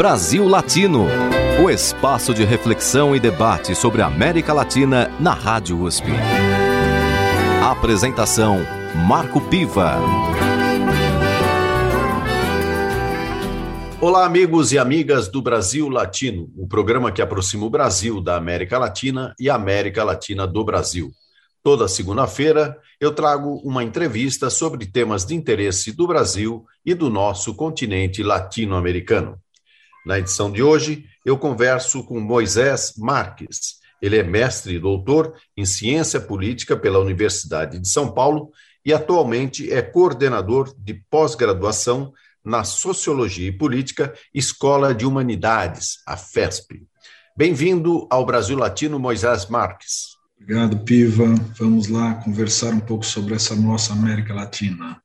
Brasil Latino, o espaço de reflexão e debate sobre a América Latina na Rádio USP. Apresentação Marco Piva. Olá, amigos e amigas do Brasil Latino, o programa que aproxima o Brasil da América Latina e a América Latina do Brasil. Toda segunda-feira eu trago uma entrevista sobre temas de interesse do Brasil e do nosso continente latino-americano. Na edição de hoje, eu converso com Moisés Marques. Ele é mestre e doutor em ciência política pela Universidade de São Paulo e atualmente é coordenador de pós-graduação na Sociologia e Política, Escola de Humanidades, a FESP. Bem-vindo ao Brasil Latino, Moisés Marques. Obrigado, Piva. Vamos lá conversar um pouco sobre essa nossa América Latina.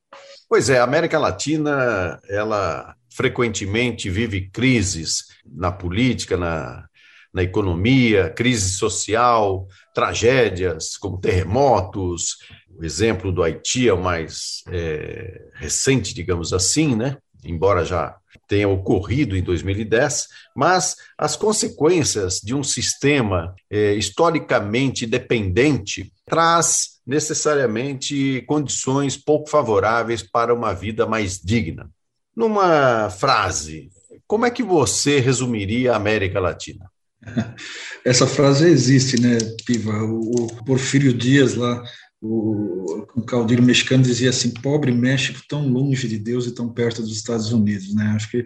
Pois é, a América Latina, ela frequentemente vive crises na política, na, na economia, crise social, tragédias como terremotos. O exemplo do Haiti é o mais é, recente, digamos assim, né? embora já tenha ocorrido em 2010, mas as consequências de um sistema é, historicamente dependente traz necessariamente condições pouco favoráveis para uma vida mais digna. Numa frase, como é que você resumiria a América Latina? Essa frase existe, né, Piva? O Porfírio Dias lá, o, o caudilho mexicano dizia assim: pobre México, tão longe de Deus e tão perto dos Estados Unidos, né? Acho que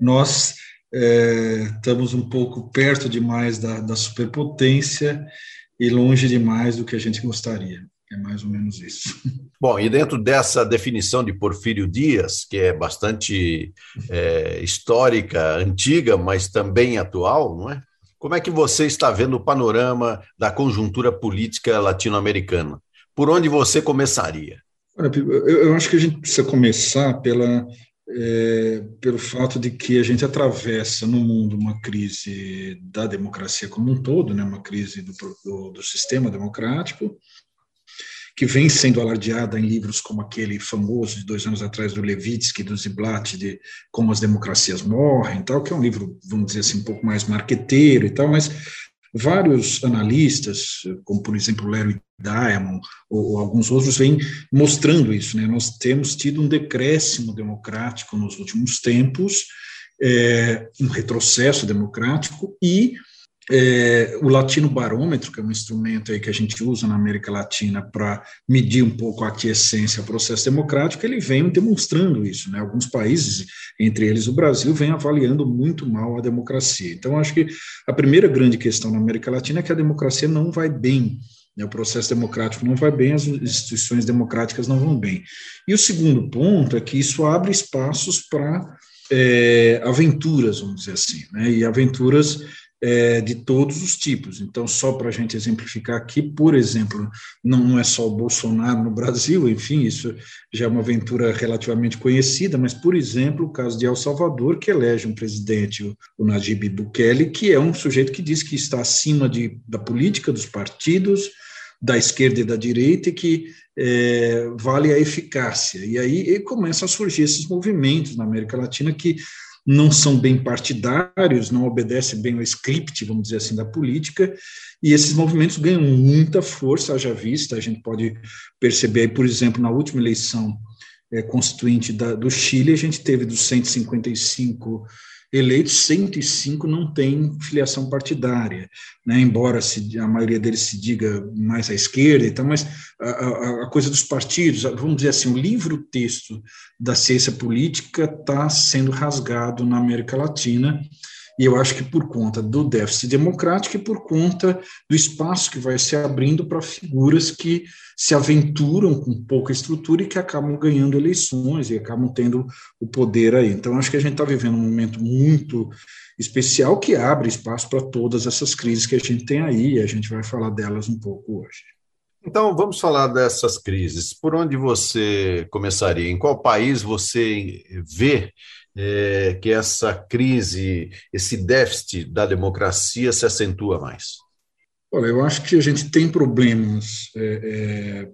nós é, estamos um pouco perto demais da, da superpotência e longe demais do que a gente gostaria. É mais ou menos isso. Bom, e dentro dessa definição de Porfírio Dias, que é bastante é, histórica, antiga, mas também atual, não é? Como é que você está vendo o panorama da conjuntura política latino-americana? Por onde você começaria? Eu acho que a gente precisa começar pela, é, pelo fato de que a gente atravessa no mundo uma crise da democracia como um todo, né, uma crise do, do, do sistema democrático, que vem sendo alardeada em livros como aquele famoso de dois anos atrás do Levitsky, do Ziblatt, de Como as Democracias Morrem, tal, que é um livro, vamos dizer assim, um pouco mais marqueteiro e tal, mas vários analistas, como por exemplo Larry Diamond ou, ou alguns outros, vêm mostrando isso. Né? Nós temos tido um decréscimo democrático nos últimos tempos, é, um retrocesso democrático e é, o Latino Barômetro, que é um instrumento aí que a gente usa na América Latina para medir um pouco a aquiescência ao processo democrático, ele vem demonstrando isso. Né? Alguns países, entre eles o Brasil, vem avaliando muito mal a democracia. Então, acho que a primeira grande questão na América Latina é que a democracia não vai bem. Né? O processo democrático não vai bem, as instituições democráticas não vão bem. E o segundo ponto é que isso abre espaços para é, aventuras, vamos dizer assim, né? e aventuras é, de todos os tipos. Então, só para a gente exemplificar aqui, por exemplo, não, não, é só o Bolsonaro no Brasil, enfim, isso já é uma aventura relativamente conhecida, mas, por exemplo, o caso de El Salvador, que elege um presidente, o, Najib Bukele, que é um sujeito que diz que está acima de, da política dos partidos, da esquerda e da direita, e que é, vale a eficácia. E aí e começam a surgir esses movimentos na América Latina que não são bem partidários, não obedecem bem ao script, vamos dizer assim, da política, e esses movimentos ganham muita força, haja vista, a gente pode perceber aí, por exemplo, na última eleição é, constituinte da, do Chile, a gente teve dos 155 eleitos, 105 não têm filiação partidária, né? embora se, a maioria deles se diga mais à esquerda e tal, mas a, a, a coisa dos partidos, vamos dizer assim, o livro-texto da ciência política está sendo rasgado na América Latina, e eu acho que por conta do déficit democrático e por conta do espaço que vai se abrindo para figuras que se aventuram com pouca estrutura e que acabam ganhando eleições e acabam tendo o poder aí. Então, acho que a gente está vivendo um momento muito especial que abre espaço para todas essas crises que a gente tem aí, e a gente vai falar delas um pouco hoje. Então, vamos falar dessas crises. Por onde você começaria? Em qual país você vê é, que essa crise, esse déficit da democracia se acentua mais? Olha, eu acho que a gente tem problemas, é, é,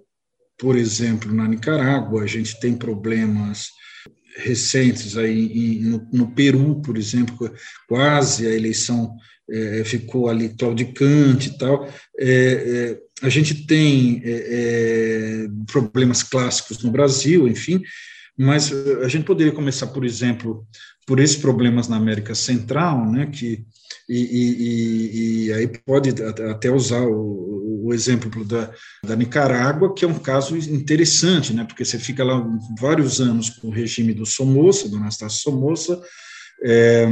por exemplo, na Nicarágua, a gente tem problemas recentes aí no, no Peru, por exemplo, quase a eleição é, ficou ali claudicante e tal. É, é, a gente tem é, é, problemas clássicos no Brasil, enfim, mas a gente poderia começar, por exemplo, por esses problemas na América Central, né, que e, e, e, aí pode até usar o, o, exemplo da, da Nicarágua, que é um caso interessante, né, porque você fica lá vários anos com o regime do Somoza, do Anastácio Somoza, é,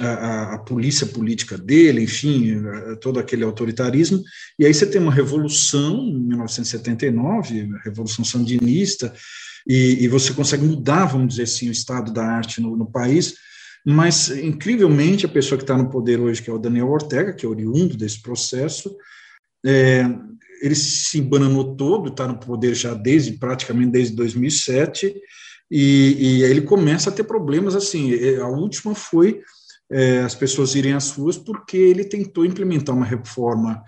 a, a, polícia política dele, enfim, todo aquele autoritarismo, e aí você tem uma revolução em 1979, a Revolução Sandinista, e, e você consegue mudar, vamos dizer assim, o estado da arte no, no país, mas, incrivelmente, a pessoa que está no poder hoje, que é o Daniel Ortega, que é oriundo desse processo, é, ele se embananou todo, está no poder já desde praticamente desde 2007, e, e aí ele começa a ter problemas assim. A última foi é, as pessoas irem às ruas porque ele tentou implementar uma reforma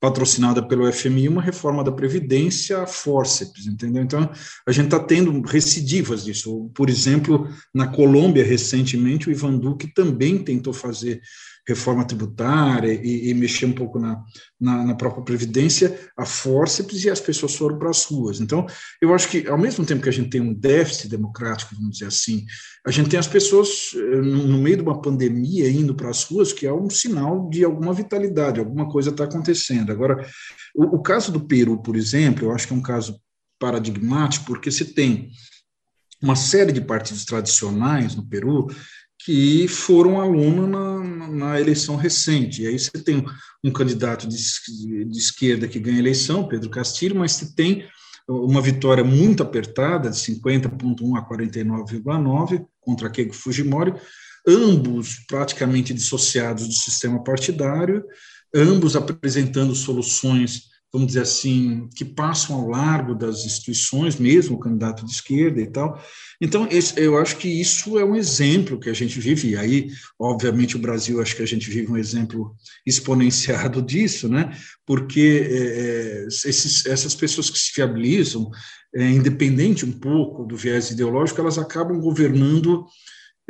patrocinada pelo FMI, uma reforma da Previdência forceps, entendeu? Então, a gente está tendo recidivas disso. Por exemplo, na Colômbia, recentemente, o Ivan Duque também tentou fazer reforma tributária e, e mexer um pouco na, na, na, própria Previdência, a forceps e as pessoas foram para as ruas. Então, eu acho que, ao mesmo tempo que a gente tem um déficit democrático, vamos dizer assim, a gente tem as pessoas, eh, no, no meio de uma pandemia, indo para as ruas, que é um sinal de alguma vitalidade, alguma coisa está acontecendo. Agora, o, o caso do Peru, por exemplo, eu acho que é um caso paradigmático, porque se tem uma série de partidos tradicionais no Peru que foram aluno na, na, eleição recente. E aí você tem um candidato de, de esquerda que ganha a eleição, Pedro Castilho, mas você tem uma vitória muito apertada, de 50,1 a 49,9 contra Keiko Fujimori, ambos praticamente dissociados do sistema partidário, ambos apresentando soluções vamos dizer assim, que passam ao largo das instituições, mesmo o candidato de esquerda e tal. Então, esse, eu acho que isso é um exemplo que a gente vive, e aí, obviamente, o Brasil, acho que a gente vive um exemplo exponenciado disso, né? porque é, é, esses, essas pessoas que se fiabilizam, é, independente um pouco do viés ideológico, elas acabam governando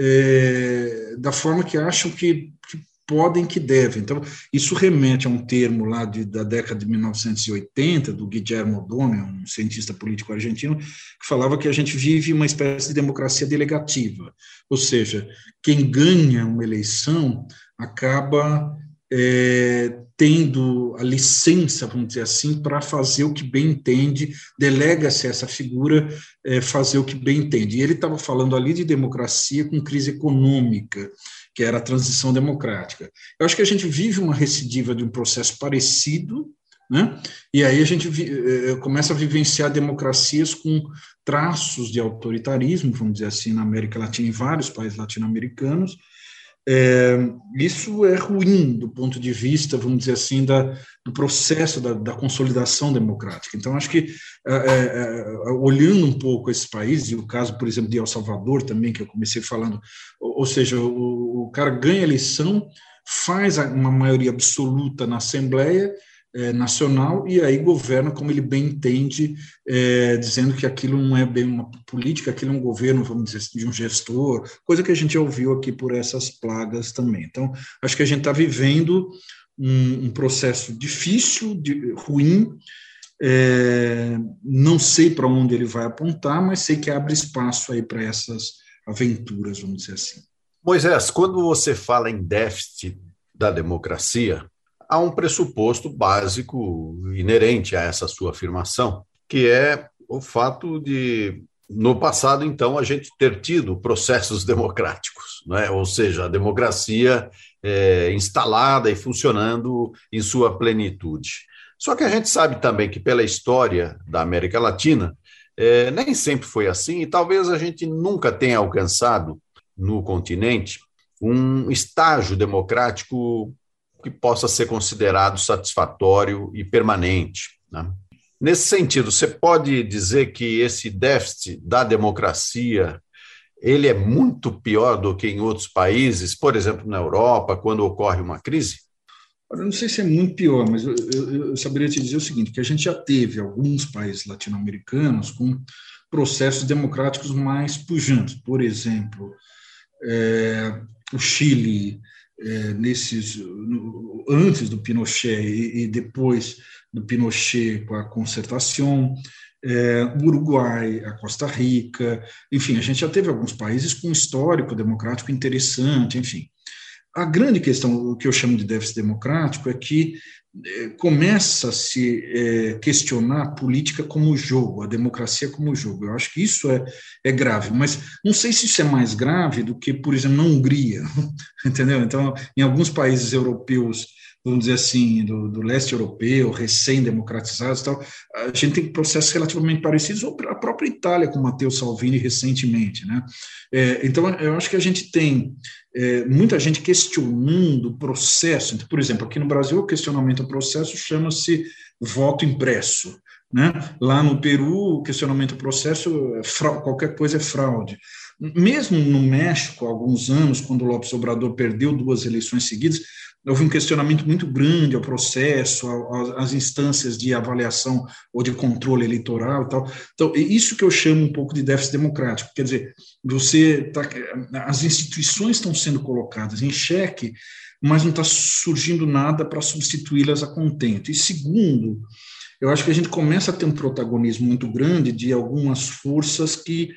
é, da forma que acham que, que podem que devem. Então, isso remete a um termo lá de, da década de 1980, do Guillermo Dome, um cientista político argentino, que falava que a gente vive uma espécie de democracia delegativa, ou seja, quem ganha uma eleição acaba é, tendo a licença, vamos dizer assim, para fazer o que bem entende, delega-se essa figura é, fazer o que bem entende. E ele estava falando ali de democracia com crise econômica, que era a transição democrática. Eu acho que a gente vive uma recidiva de um processo parecido, né? e aí a gente eh, começa a vivenciar democracias com traços de autoritarismo, vamos dizer assim, na América Latina, em vários países latino-americanos, é, isso é ruim do ponto de vista, vamos dizer assim, da, do processo da, da consolidação democrática. Então, acho que, é, é, é, olhando um pouco esse país, e o caso, por exemplo, de El Salvador também, que eu comecei falando, ou, ou seja, o, o cara ganha a eleição, faz uma maioria absoluta na Assembleia, é, nacional e aí governa como ele bem entende, é, dizendo que aquilo não é bem uma política, aquilo é um governo, vamos dizer assim, de um gestor, coisa que a gente ouviu aqui por essas plagas também. Então, acho que a gente está vivendo um, um, processo difícil, de, ruim, é, não sei para onde ele vai apontar, mas sei que abre espaço aí para essas aventuras, vamos dizer assim. Moisés, quando você fala em déficit da democracia, há um pressuposto básico inerente a essa sua afirmação, que é o fato de, no passado, então, a gente ter tido processos democráticos, né? ou seja, a democracia é, instalada e funcionando em sua plenitude. Só que a gente sabe também que, pela história da América Latina, é, nem sempre foi assim, e talvez a gente nunca tenha alcançado no continente um estágio democrático que possa ser considerado satisfatório e permanente. Né? Nesse sentido, você pode dizer que esse déficit da democracia ele é muito pior do que em outros países, por exemplo, na Europa, quando ocorre uma crise? Eu não sei se é muito pior, mas eu, eu, eu, saberia te dizer o seguinte, que a gente já teve alguns países latino-americanos com processos democráticos mais pujantes. Por exemplo, é, o Chile, é, nesses antes do Pinochet e, e, depois do Pinochet com a concertação, é, Uruguai, a Costa Rica, enfim, a gente já teve alguns países com histórico democrático interessante, enfim. A grande questão, o que eu chamo de déficit democrático, é que começa a se é, questionar a política como jogo, a democracia como jogo. Eu acho que isso é, é grave, mas não sei se isso é mais grave do que, por exemplo, na Hungria, entendeu? Então, em alguns países europeus vamos dizer assim, do, do leste europeu, recém-democratizados tal, a gente tem processos relativamente parecidos, ou a própria Itália, com Matteo Salvini recentemente. Né? É, então, eu acho que a gente tem é, muita gente questionando o processo. Então, por exemplo, aqui no Brasil, o questionamento do processo chama-se voto impresso. Né? Lá no Peru, o questionamento do processo, é qualquer coisa é fraude. Mesmo no México, há alguns anos, quando o Lopes Obrador perdeu duas eleições seguidas, houve um questionamento muito grande ao processo, às instâncias de avaliação ou de controle eleitoral e tal. Então, é isso que eu chamo um pouco de déficit democrático. Quer dizer, você tá, as instituições estão sendo colocadas em xeque, mas não está surgindo nada para substituí-las a contento. E segundo, eu acho que a gente começa a ter um protagonismo muito grande de algumas forças que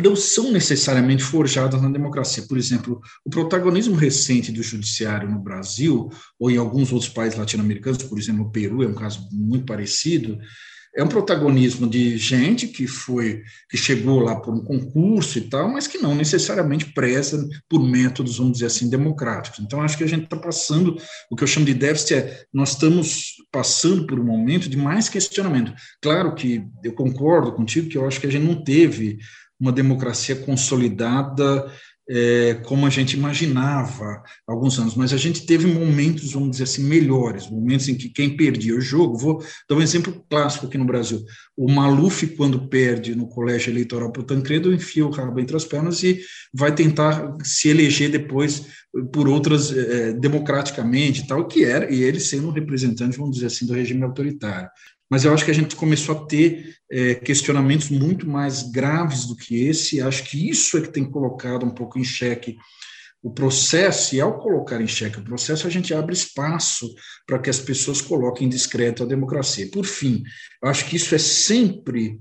não são necessariamente forjadas na democracia. Por exemplo, o protagonismo recente do judiciário no Brasil, ou em alguns outros países latino-americanos, por exemplo, o Peru é um caso muito parecido, é um protagonismo de gente que foi que chegou lá por um concurso e tal, mas que não necessariamente preza por métodos, vamos dizer assim, democráticos. Então, acho que a gente está passando, o que eu chamo de déficit é, nós estamos passando por um momento de mais questionamento. Claro que eu concordo contigo que eu acho que a gente não teve uma democracia consolidada é, como a gente imaginava há alguns anos, mas a gente teve momentos, vamos dizer assim, melhores, momentos em que quem perdia o jogo, vou dar um exemplo clássico aqui no Brasil, o Maluf, quando perde no colégio eleitoral para o Tancredo, enfia o rabo entre as pernas e vai tentar se eleger depois por outras, é, democraticamente, tal, que era, e ele sendo um representante, vamos dizer assim, do regime autoritário mas eu acho que a gente começou a ter é, questionamentos muito mais graves do que esse, acho que isso é que tem colocado um pouco em xeque o processo, e ao colocar em xeque o processo, a gente abre espaço para que as pessoas coloquem em discreto a democracia. Por fim, eu acho que isso é sempre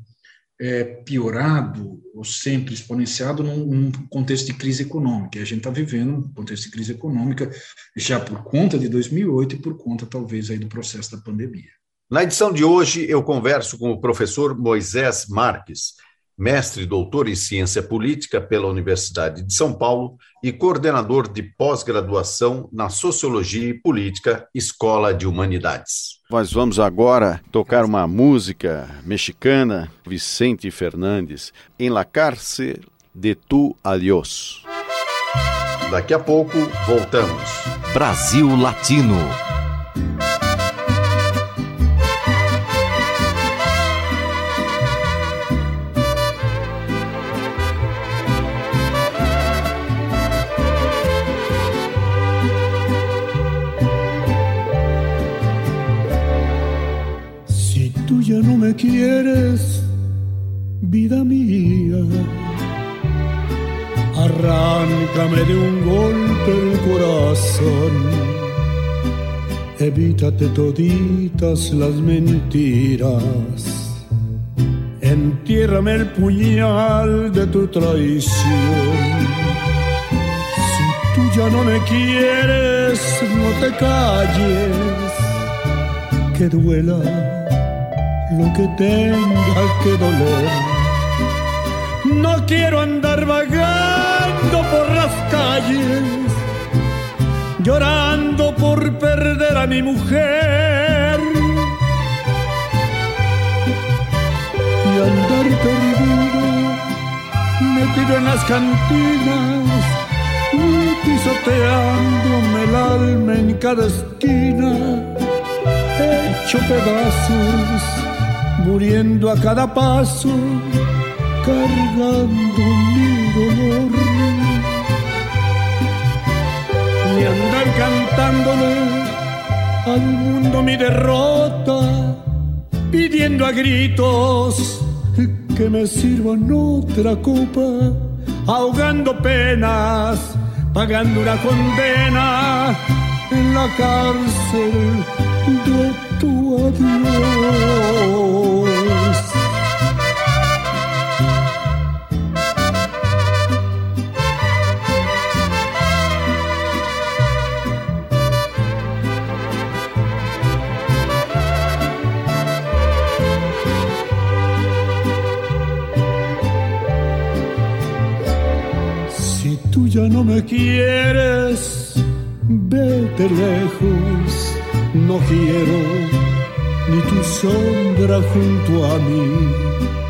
é, piorado ou sempre exponenciado num, num, contexto de crise econômica. E a gente está vivendo um contexto de crise econômica já por conta de 2008 e por conta, talvez, aí do processo da pandemia. Na edição de hoje, eu converso com o professor Moisés Marques, mestre e doutor em ciência política pela Universidade de São Paulo e coordenador de pós-graduação na Sociologia e Política, Escola de Humanidades. Nós vamos agora tocar uma música mexicana, Vicente Fernandes, em La Cárcel de Tu Adiós. Daqui a pouco, voltamos. Brasil Latino. Vida mía. Arráncame de un golpe el corazón. Evítate toditas las mentiras. Entiérrame el puñal de tu traición. Si tú ya no me quieres, no te calles, que duela lo que tenga que doler. No quiero andar vagando por las calles, llorando por perder a mi mujer. Y andar perdido, metido en las cantinas, pisoteándome el alma en cada esquina, hecho pedazos muriendo a cada paso, cargando mi dolor. Ni andar cantándole al mundo mi derrota, pidiendo a gritos que me sirvan otra copa, ahogando penas, pagando una condena en la cárcel de tu adiós. Junto a mí,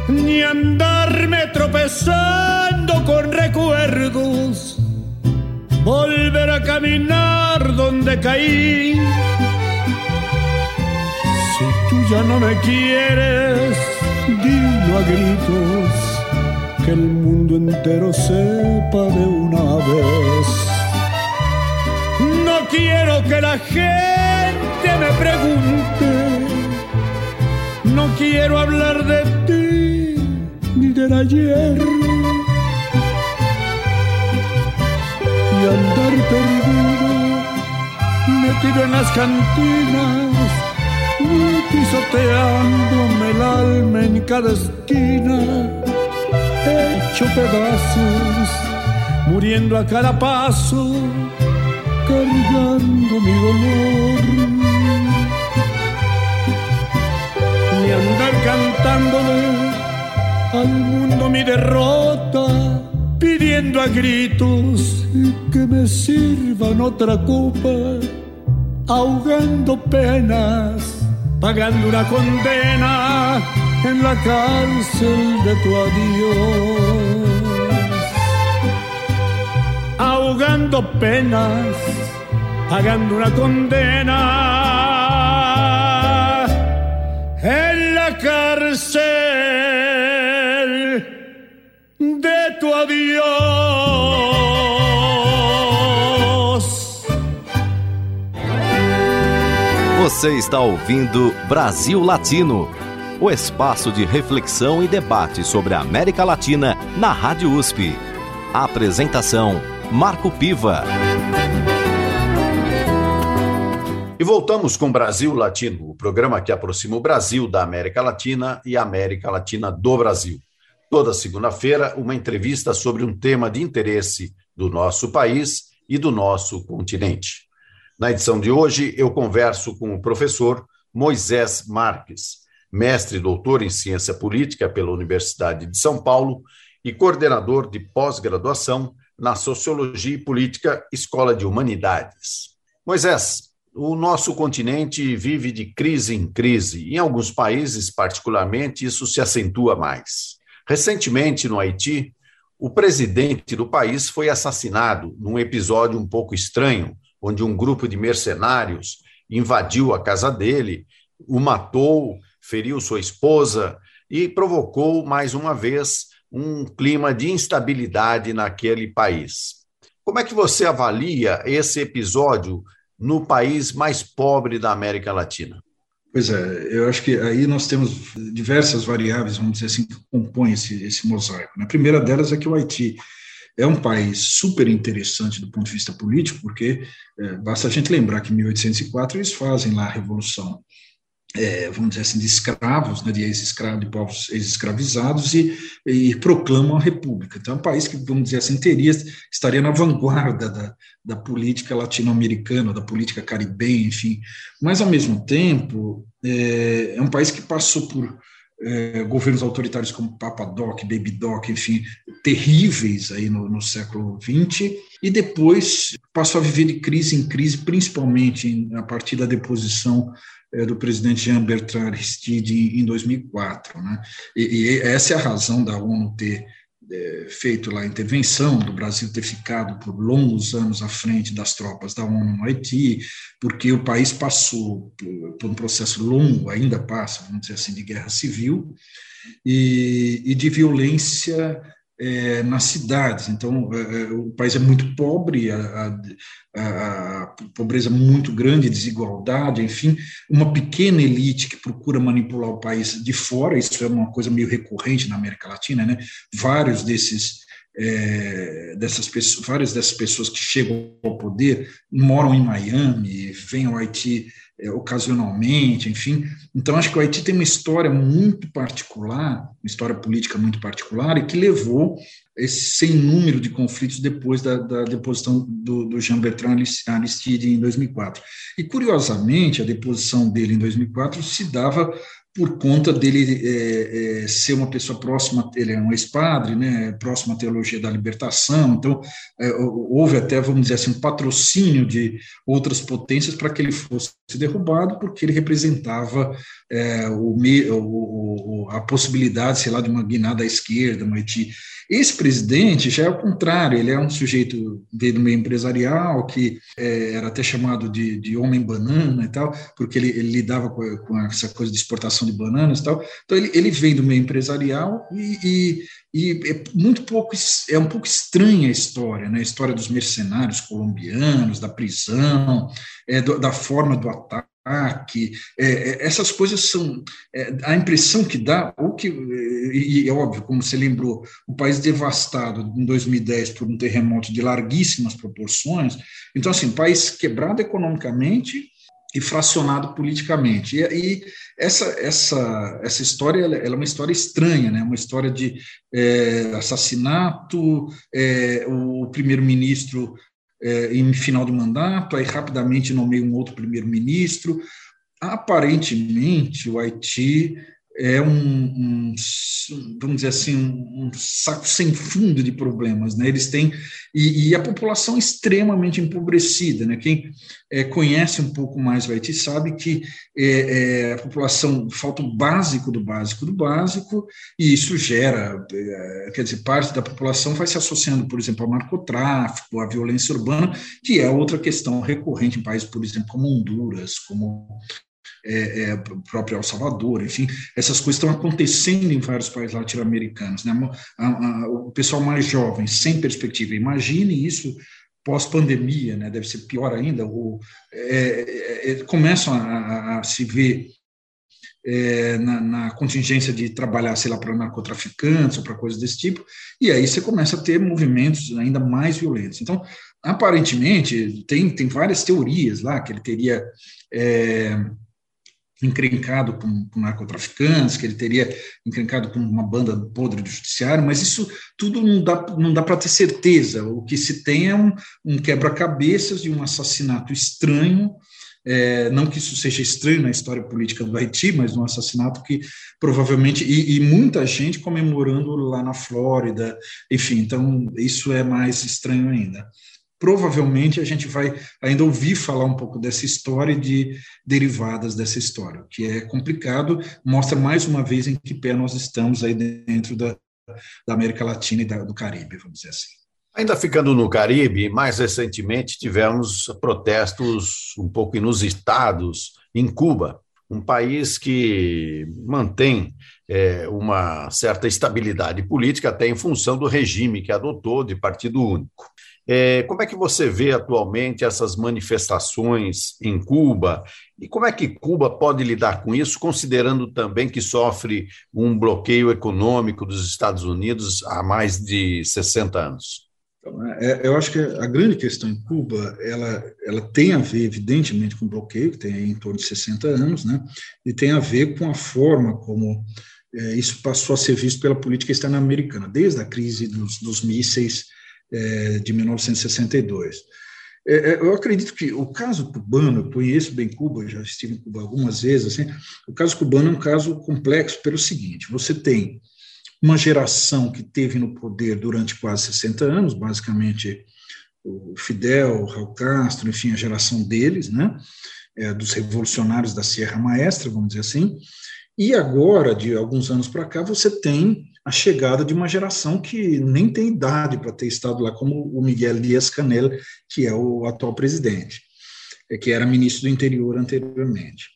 ni andarme tropezando con recuerdos, volver a caminar donde caí. Si tú ya no me quieres, dilo a gritos que el mundo entero sepa de una vez. No quiero que la gente me pregunte, quiero hablar de ti ni del ayer. Y andar perdido, metido en las cantinas, pisoteándome el alma en cada esquina hecho pedazos, muriendo a cada paso, cargando mi dolor. Ni andar cantándole al mundo mi derrota, pidiendo a gritos que me sirvan otra copa, ahogando penas, pagando una condena en la cárcel de tu adiós, ahogando penas, pagando una condena en la cárcel de tu adiós. Você está ouvindo Brasil Latino o espaço de reflexão e debate sobre a América Latina na Rádio USP. A apresentação: Marco Piva. E voltamos com Brasil Latino, o programa que aproxima o Brasil da América Latina e a América Latina do Brasil. Toda segunda-feira, uma entrevista sobre um tema de interesse do nosso país e do nosso continente. Na edição de hoje, eu converso com o professor Moisés Marques mestre e doutor em ciência política pela Universidade de São Paulo e coordenador de pós-graduação na Sociologia e Política, Escola de Humanidades. Moisés, o nosso continente vive de crise em crise. Em alguns países, particularmente, isso se acentua mais. Recentemente, no Haiti, o presidente do país foi assassinado num episódio um pouco estranho, onde um grupo de mercenários invadiu a casa dele, o matou feriu sua esposa e provocou, mais uma vez, um clima de instabilidade naquele país. Como é que você avalia esse episódio no país mais pobre da América Latina? Pois é, eu acho que aí nós temos diversas variáveis, vamos dizer assim, que compõem esse, esse mosaico. A primeira delas é que o Haiti é um país super interessante do ponto de vista político, porque é, basta a gente lembrar que em 1804 eles fazem lá a Revolução é, vamos dizer assim, de escravos, né, de ex-escravos, de povos ex-escravizados e, e, proclamam a república. Então, é um país que, vamos dizer assim, teria, estaria na vanguarda da, da política latino-americana, da política caribenha, enfim. Mas, ao mesmo tempo, é, é um país que passou por é, governos autoritários como Papa Doc, Baby Doc, enfim, terríveis aí no, no século XX, e depois passou a viver de crise em crise, principalmente a partir da deposição do presidente Jean Bertrand Aristide em 2004. Né? E, e, essa é a razão da ONU ter é, feito lá a intervenção, do Brasil ter ficado por longos anos à frente das tropas da ONU no Haiti, porque o país passou por, por um processo longo, ainda passa, vamos dizer assim, de guerra civil e, e de violência é, nas cidades. Então, é, é o país é muito pobre, a, a, a, pobreza muito grande, desigualdade, enfim, uma pequena elite que procura manipular o país de fora. Isso é uma coisa meio recorrente na América Latina, né? Vários desses é, dessas pessoas, várias dessas pessoas que chegam ao poder moram em Miami, vêm ao Haiti é, ocasionalmente, enfim. Então, acho que o Haiti tem uma história muito particular, uma história política muito particular, e que levou esse sem número de conflitos depois da, da deposição do, do Jean-Bertrand Aristide em 2004. E, curiosamente, a deposição dele em 2004 se dava por conta dele é, é, ser uma pessoa próxima, ele é um ex-padre, né, próximo à teologia da libertação, então é, houve até, vamos dizer assim, um patrocínio de outras potências para que ele fosse derrubado, porque ele representava o, o, a possibilidade, sei lá, de uma guinada à esquerda, uma Haiti. Esse presidente já é o contrário, ele é um sujeito do meio empresarial, que é, era até chamado de, de homem banana e tal, porque ele, ele lidava com, com, essa coisa de exportação de bananas e tal. Então, ele, ele vem do meio empresarial e, e, e é muito pouco, é um pouco estranha a história, né? a história dos mercenários colombianos, da prisão, é, do, da forma do ataque, é, é, essas coisas são é, a impressão que dá, ou que, e é óbvio, como você lembrou, o país devastado em 2010 por um terremoto de larguíssimas proporções, então, assim, país quebrado economicamente e fracionado politicamente. E, e essa, essa, essa história ela, é uma história estranha, né? uma história de é, assassinato, é, o primeiro-ministro é, em final de mandato, aí rapidamente nomeia um outro primeiro-ministro. Aparentemente, o Haiti é um, um, vamos dizer assim, um, saco sem fundo de problemas, né? Eles têm e, e a população extremamente empobrecida, né? Quem é, conhece um pouco mais o Haiti sabe que é, é, a população falta o básico do básico do básico e isso gera, é, quer dizer, parte da população vai se associando, por exemplo, ao narcotráfico, à violência urbana, que é outra questão recorrente em países, por exemplo, como Honduras, como é, é, próprio El Salvador, enfim, essas coisas estão acontecendo em vários países latino-americanos. Né? O pessoal mais jovem, sem perspectiva, imagine isso pós-pandemia, né? deve ser pior ainda, o, é, é, é começam a, a, se ver é, na, na, contingência de trabalhar, sei lá, para narcotraficantes ou para coisas desse tipo, e aí você começa a ter movimentos ainda mais violentos. Então, aparentemente, tem, tem várias teorias lá que ele teria encrencado com, com, narcotraficantes, que ele teria encrencado com uma banda podre do judiciário, mas isso tudo não dá, não dá para ter certeza. O que se tem é um, um quebra-cabeças de um assassinato estranho, é, não que isso seja estranho na história política do Haiti, mas um assassinato que provavelmente, e, e muita gente comemorando lá na Flórida, enfim, então isso é mais estranho ainda provavelmente a gente vai ainda ouvir falar um pouco dessa história e de derivadas dessa história, que é complicado, mostra mais uma vez em que pé nós estamos aí dentro da, da América Latina e da, do Caribe, vamos dizer assim. Ainda ficando no Caribe, mais recentemente tivemos protestos um pouco inusitados em Cuba, um país que mantém é, uma certa estabilidade política até em função do regime que adotou de partido único. É, como é que você vê atualmente essas manifestações em Cuba e como é que Cuba pode lidar com isso, considerando também que sofre um bloqueio econômico dos Estados Unidos há mais de 60 anos? Então, é, eu acho que a grande questão em Cuba, ela, ela tem a ver, evidentemente, com o bloqueio, que tem em torno de 60 anos, né, e tem a ver com a forma como é, isso passou a ser visto pela política externa americana, desde a crise dos, dos mísseis é, de 1962. É, é, eu acredito que o caso cubano, eu conheço bem Cuba, já estive em Cuba algumas vezes, assim, o caso cubano é um caso complexo pelo seguinte: você tem uma geração que teve no poder durante quase 60 anos, basicamente o Fidel, o Raul Castro, enfim, a geração deles, né, é, dos revolucionários da Sierra Maestra, vamos dizer assim, e agora, de alguns anos para cá, você tem a chegada de uma geração que nem tem idade para ter estado lá, como o Miguel Dias-Canel, que é o atual presidente, é, que era ministro do interior anteriormente.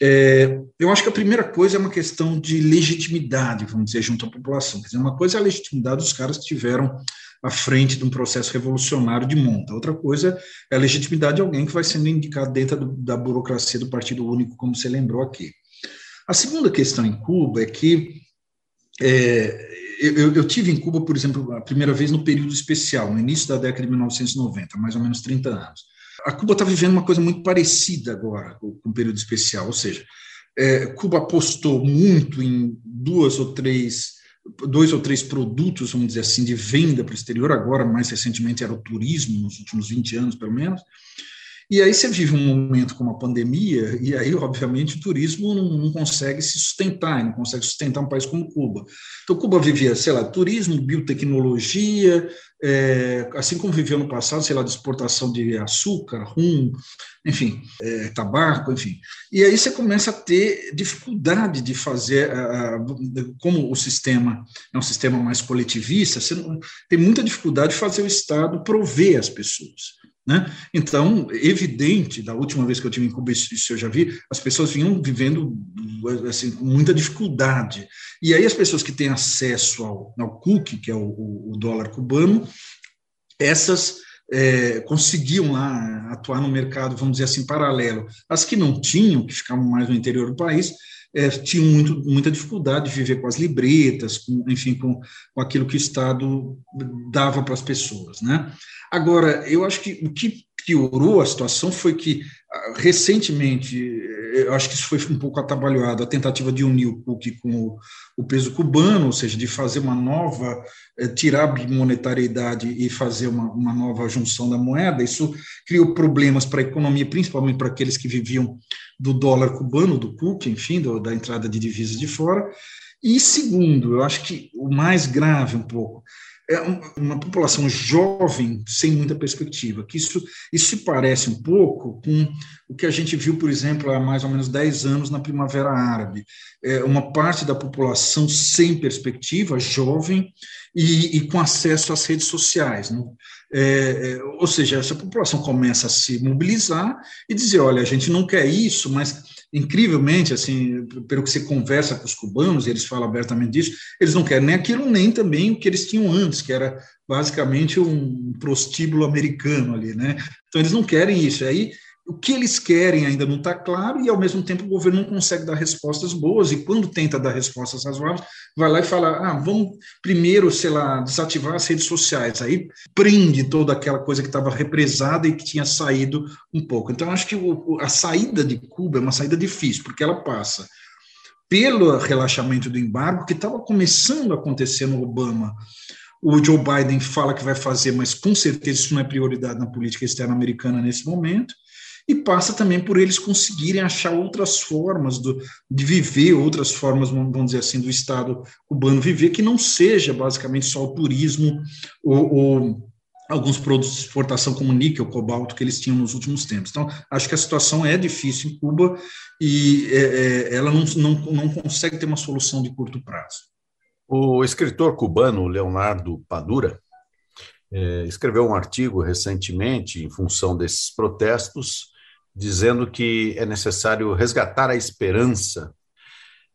É, eu acho que a primeira coisa é uma questão de legitimidade, vamos dizer, junto à população. Quer dizer, uma coisa é a legitimidade dos caras que tiveram à frente de um processo revolucionário de monta. Outra coisa é a legitimidade de alguém que vai sendo indicado dentro do, da burocracia do Partido Único, como você lembrou aqui. A segunda questão em Cuba é que é, eu, eu, tive em Cuba, por exemplo, a primeira vez no período especial, no início da década de 1990, mais ou menos 30 anos. A Cuba está vivendo uma coisa muito parecida agora com, o período especial, ou seja, é, Cuba apostou muito em duas ou três dois ou três produtos, vamos dizer assim, de venda para o exterior, agora mais recentemente era o turismo, nos últimos 20 anos pelo menos, e aí você vive um momento como a pandemia, e aí, obviamente, o turismo não, não, consegue se sustentar, não consegue sustentar um país como Cuba. Então, Cuba vivia, sei lá, turismo, biotecnologia, é, assim como viveu no passado, sei lá, de exportação de açúcar, rum, enfim, é, tabaco, enfim. E aí você começa a ter dificuldade de fazer, como o sistema é um sistema mais coletivista, você não, tem muita dificuldade de fazer o Estado prover as pessoas. Né? Então, evidente, da última vez que eu tive em Cuba, isso eu já vi, as pessoas vinham vivendo assim, com muita dificuldade. E aí as pessoas que têm acesso ao, ao cookie, que é o, o dólar cubano, essas é, conseguiam lá atuar no mercado, vamos dizer assim, paralelo. As que não tinham, que ficavam mais no interior do país, é, tinham muito, muita dificuldade de viver com as libretas, com, enfim, com, com aquilo que o Estado dava para as pessoas. Né? Agora, eu acho que o que piorou a situação foi que, ah, recentemente, eu acho que isso foi um pouco atabalhoado, a tentativa de unir o PUC com o, o peso cubano, ou seja, de fazer uma nova, eh, tirar a bimonetariedade e fazer uma, uma nova junção da moeda, isso criou problemas para a economia, principalmente para aqueles que viviam do dólar cubano, do PUC, enfim, do, da entrada de divisas de fora. E segundo, eu acho que o mais grave um pouco, é uma população jovem sem muita perspectiva, que isso, isso se parece um pouco com o que a gente viu, por exemplo, há mais ou menos 10 anos na Primavera Árabe. É uma parte da população sem perspectiva, jovem, e, e com acesso às redes sociais. Né? É, é, ou seja, essa população começa a se mobilizar e dizer, olha, a gente não quer isso, mas incrivelmente, assim, pelo que você conversa com os cubanos, eles falam abertamente disso, eles não querem nem aquilo, nem também o que eles tinham antes, que era basicamente um prostíbulo americano ali, né? Então, eles não querem isso. Aí, o que eles querem ainda não está claro e, ao mesmo tempo, o governo não consegue dar respostas boas. E, quando tenta dar respostas razoáveis, vai lá e fala: ah, vamos primeiro, sei lá, desativar as redes sociais. Aí prende toda aquela coisa que estava represada e que tinha saído um pouco. Então, acho que o, a saída de Cuba é uma saída difícil, porque ela passa pelo relaxamento do embargo, que estava começando a acontecer no Obama. O Joe Biden fala que vai fazer, mas com certeza isso não é prioridade na política externa americana nesse momento e passa também por eles conseguirem achar outras formas do, de viver, outras formas, vamos dizer assim, do Estado cubano viver, que não seja basicamente só o turismo ou, ou alguns produtos de exportação como níquel, cobalto, que eles tinham nos últimos tempos. Então, acho que a situação é difícil em Cuba e é, é, ela não, não, não consegue ter uma solução de curto prazo. O escritor cubano Leonardo Padura é, escreveu um artigo recentemente em função desses protestos, dizendo que é necessário resgatar a esperança.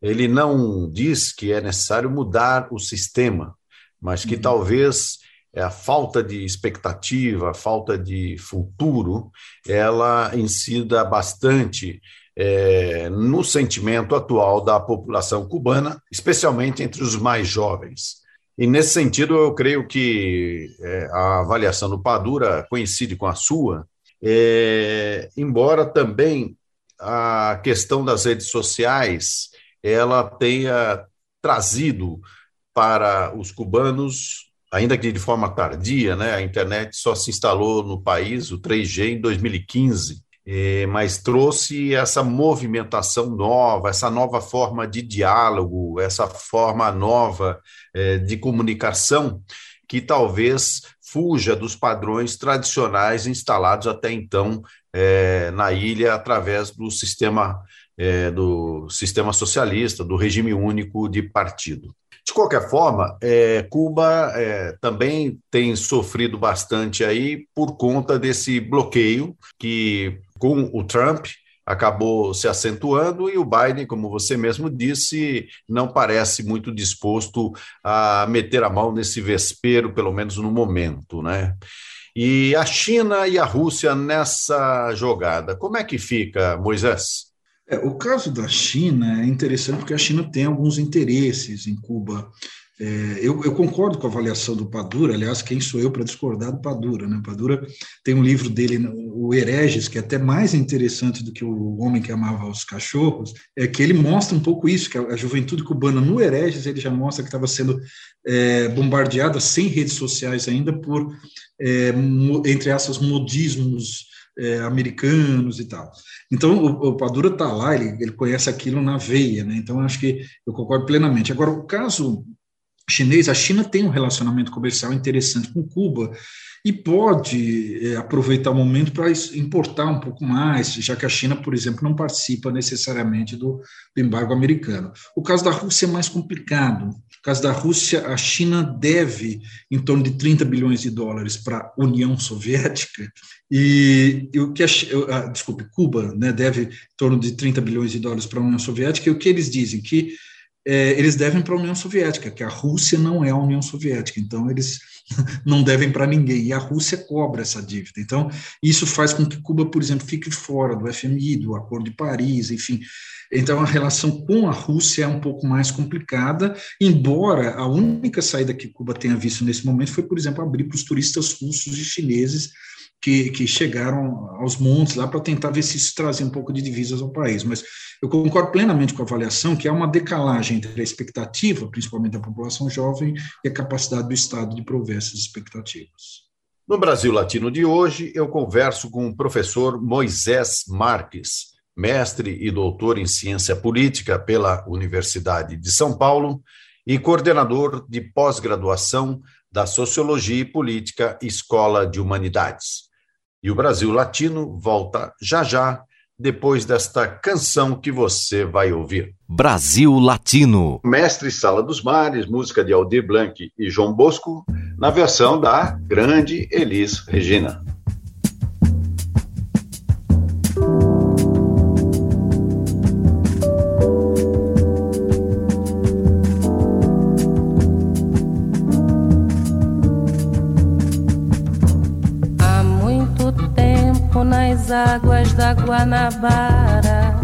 Ele não diz que é necessário mudar o sistema, mas que uhum. talvez a falta de expectativa, a falta de futuro, ela incida bastante é, no sentimento atual da população cubana, especialmente entre os mais jovens. E nesse sentido, eu creio que é, a avaliação do Padura coincide com a sua, é, embora também a questão das redes sociais ela tenha trazido para os cubanos, ainda que de forma tardia, né, a internet só se instalou no país, o 3G, em 2015, é, mas trouxe essa movimentação nova, essa nova forma de diálogo, essa forma nova é, de comunicação, que talvez fuja dos padrões tradicionais instalados até então é, na ilha através do sistema é, do sistema socialista, do regime único de partido. De qualquer forma, é, Cuba também tem sofrido bastante aí por conta desse bloqueio que com o Trump acabou se acentuando e o Biden, como você mesmo disse, não parece muito disposto a meter a mão nesse vespeiro, pelo menos no momento, né? E a China e a Rússia nessa jogada, como é que fica, Moisés? É, o caso da China é interessante porque a China tem alguns interesses em Cuba. É, eu, eu, concordo com a avaliação do Padura, aliás, quem sou eu para discordar do Padura? Né? Padura tem um livro dele, o Hereges, que é até mais interessante do que o Homem que Amava os Cachorros, é que ele mostra um pouco isso, que a, a juventude cubana no Hereges, ele já mostra que estava sendo é, bombardeada sem redes sociais ainda por, é, entre essas modismos é, americanos e tal. Então, o, o Padura está lá, ele, ele conhece aquilo na veia, né? então acho que eu concordo plenamente. Agora, o caso chinês, a China tem um relacionamento comercial interessante com Cuba e pode é, aproveitar o momento para importar um pouco mais, já que a China, por exemplo, não participa necessariamente do, do embargo americano. O caso da Rússia é mais complicado. No caso da Rússia, a China deve em torno de 30 bilhões de dólares para a União Soviética e, e o que a, a, desculpe, Cuba, né, deve em torno de 30 bilhões de dólares para a União Soviética e o que eles dizem que é, eles devem para a União Soviética, que a Rússia não é a União Soviética, então eles não devem para ninguém, e a Rússia cobra essa dívida. Então, isso faz com que Cuba, por exemplo, fique fora do FMI, do Acordo de Paris, enfim. Então, a relação com a Rússia é um pouco mais complicada, embora a única saída que Cuba tenha visto nesse momento foi, por exemplo, abrir para os turistas russos e chineses que, que chegaram aos montes lá para tentar ver se isso trazia um pouco de divisas ao país. Mas eu concordo plenamente com a avaliação que há uma decalagem entre a expectativa, principalmente da população jovem, e a capacidade do Estado de prover essas expectativas. No Brasil Latino de hoje, eu converso com o professor Moisés Marques, mestre e doutor em ciência política pela Universidade de São Paulo e coordenador de pós-graduação da Sociologia e Política Escola de Humanidades. E o Brasil Latino volta já já, depois desta canção que você vai ouvir. Brasil Latino. Mestre Sala dos Mares, música de Aldir Blanc e João Bosco, na versão da grande Elis Regina. Águas da Guanabara,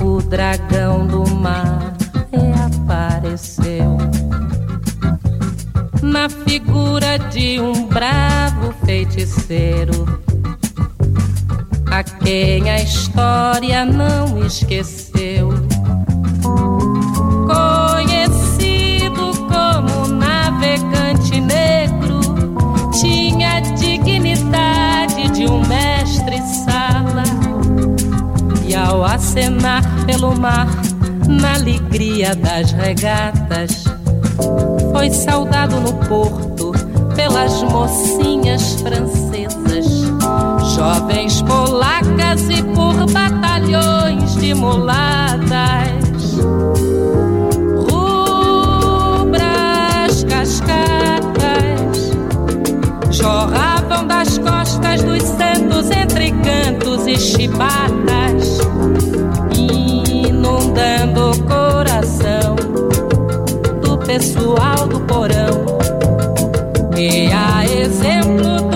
o dragão do mar reapareceu na figura de um bravo feiticeiro, a quem a história não esqueceu. Conhecido como navegante negro, tinha dignidade de um mestre ao acenar pelo mar, na alegria das regatas, foi saudado no porto pelas mocinhas francesas, jovens polacas e por batalhões de mulatas. Rubras cascatas das costas dos santos entre cantos e chibatas inundando o coração do pessoal do porão. E a exemplo do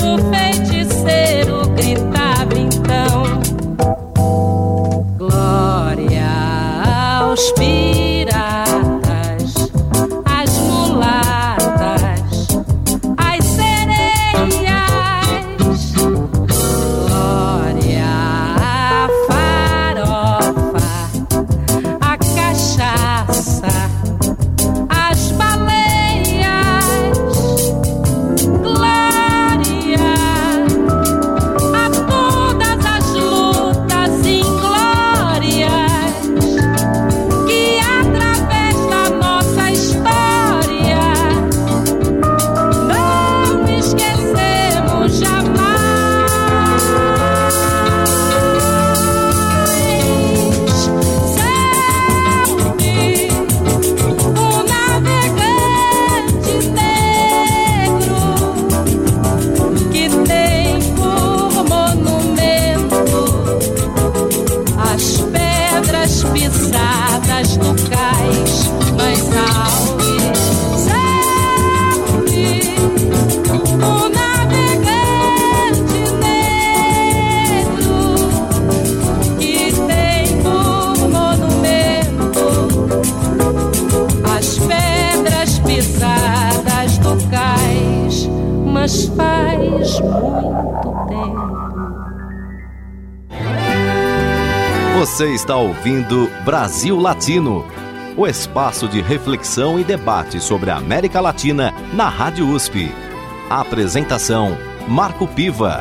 está ouvindo Brasil Latino, o espaço de reflexão e debate sobre a América Latina na Rádio USP. A apresentação Marco Piva.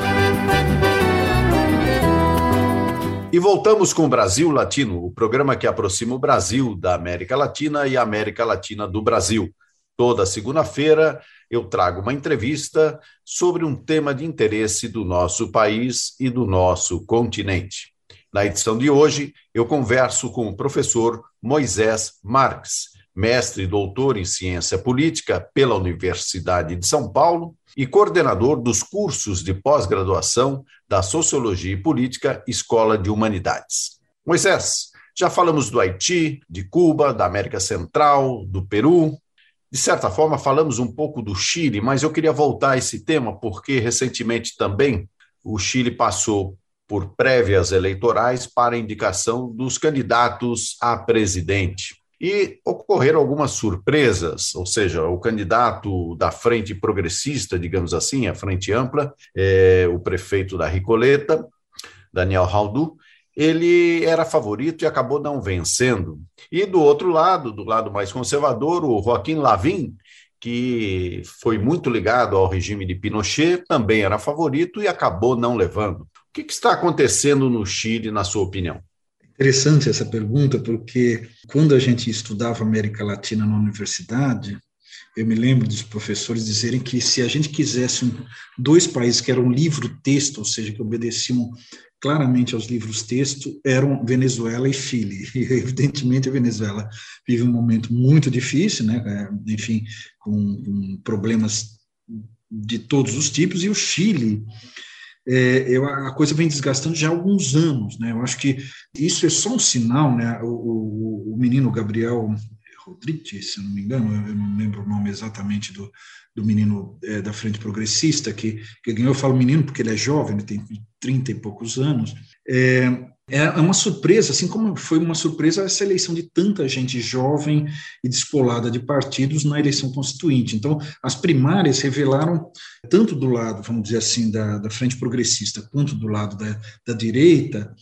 E voltamos com Brasil Latino, o programa que aproxima o Brasil da América Latina e a América Latina do Brasil. Toda segunda-feira eu trago uma entrevista sobre um tema de interesse do nosso país e do nosso continente. Na edição de hoje, eu converso com o professor Moisés Marques, mestre e doutor em ciência política pela Universidade de São Paulo e coordenador dos cursos de pós-graduação da Sociologia e Política, Escola de Humanidades. Moisés, já falamos do Haiti, de Cuba, da América Central, do Peru. De certa forma, falamos um pouco do Chile, mas eu queria voltar a esse tema porque recentemente também o Chile passou por prévias eleitorais para indicação dos candidatos a presidente. E ocorreram algumas surpresas, ou seja, o candidato da frente progressista, digamos assim, a frente ampla, é, o prefeito da Ricoleta, Daniel Raudu, ele era favorito e acabou não vencendo. E do outro lado, do lado mais conservador, o Joaquim Lavin, que foi muito ligado ao regime de Pinochet, também era favorito e acabou não levando. O que, que está acontecendo no Chile, na sua opinião? Interessante essa pergunta, porque quando a gente estudava América Latina na universidade, eu me lembro dos professores dizerem que se a gente quisesse dois países que eram livro-texto, ou seja, que obedeciam claramente aos livros-texto, eram Venezuela e Chile. E, evidentemente, a Venezuela vive um momento muito difícil, né? É, enfim, com, com problemas de todos os tipos, e o Chile é, eu, a coisa vem desgastando já há alguns anos. Né? Eu acho que isso é só um sinal. Né? O, o, o menino Gabriel Rodrigues, se não me engano, eu não lembro o nome exatamente do, do menino é, da Frente Progressista, que, que ganhou, eu falo menino porque ele é jovem, ele tem 30 e poucos anos. É, é, é uma surpresa, assim como foi uma surpresa essa eleição de tanta gente jovem e despolada de partidos na eleição constituinte. Então, as primárias revelaram, tanto do lado, vamos dizer assim, da, da frente progressista, quanto do lado da, da direita,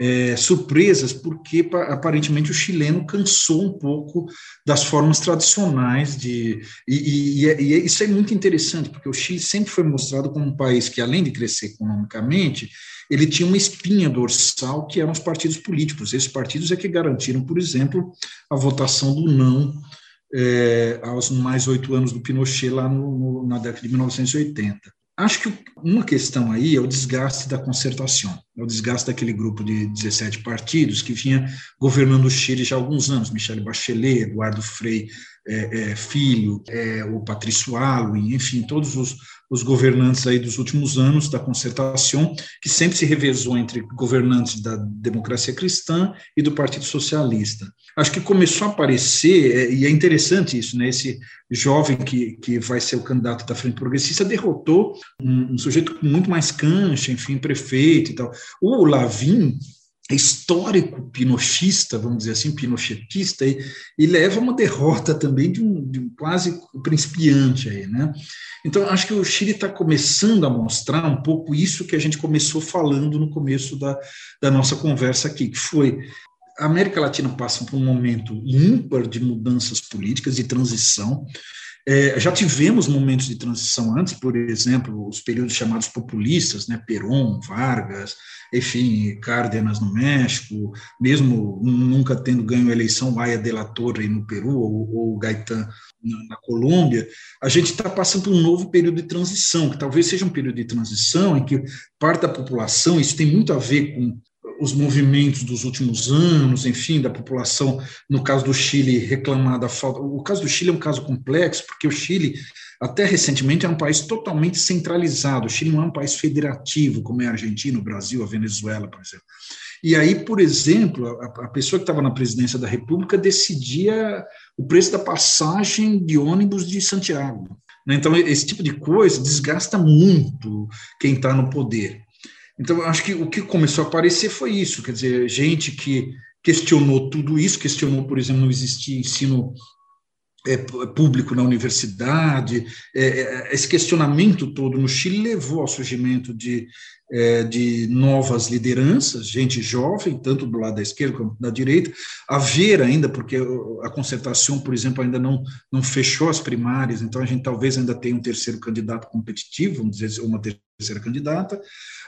é, surpresas, porque aparentemente o chileno cansou um pouco das formas tradicionais de. E, e, e, é, isso é muito interessante, porque o Chile sempre foi mostrado como um país que, além de crescer economicamente, ele tinha uma espinha dorsal que eram os partidos políticos. Esses partidos é que garantiram, por exemplo, a votação do não é, aos mais oito anos do Pinochet, lá no, no, na década de 1980. Acho que uma questão aí é o desgaste da concertação, o desgaste daquele grupo de 17 partidos que vinha governando o Chile já há alguns anos, Michele Bachelet, Eduardo Frei é, é, Filho, é, o Patrício Alwin, enfim, todos os, os governantes aí dos últimos anos da concertação, que sempre se revezou entre governantes da democracia cristã e do Partido Socialista. Acho que começou a aparecer, é, e é interessante isso, né, esse jovem que, que vai ser o candidato da Frente Progressista derrotou um, um sujeito muito mais cancha, enfim, prefeito e tal. O Lavin, histórico pinochista, vamos dizer assim, pinochetista, e, e leva uma derrota também de um, de um, quase principiante aí, né? Então, acho que o Chile está começando a mostrar um pouco isso que a gente começou falando no começo da, da nossa conversa aqui, que foi a América Latina passa por um momento ímpar de mudanças políticas, de transição, é, já tivemos momentos de transição antes, por exemplo, os períodos chamados populistas, né, Perón, Vargas, enfim, Cárdenas no México, mesmo nunca tendo ganho a eleição, Aya de la Torre no Peru ou, ou Gaetan na, na Colômbia, a gente está passando por um novo período de transição, que talvez seja um período de transição em que parte da população, isso tem muito a ver com os movimentos dos últimos anos, enfim, da população, no caso do Chile, reclamar da falta. O caso do Chile é um caso complexo, porque o Chile, até recentemente, é um país totalmente centralizado. O Chile não é um país federativo, como é a Argentina, o Brasil, a Venezuela, por exemplo. E aí, por exemplo, a, a pessoa que estava na presidência da República decidia o preço da passagem de ônibus de Santiago. Né? Então, esse tipo de coisa desgasta muito quem está no poder. Então, acho que o que começou a aparecer foi isso, quer dizer, gente que questionou tudo isso, questionou, por exemplo, não existir ensino é, público na universidade. É, é, esse questionamento todo no Chile levou ao surgimento de, é, de novas lideranças, gente jovem, tanto do lado da esquerda como da direita, haver ainda, porque a concertação, por exemplo, ainda não, não fechou as primárias, então a gente talvez ainda tenha um terceiro candidato competitivo, vamos dizer, uma terceira candidata,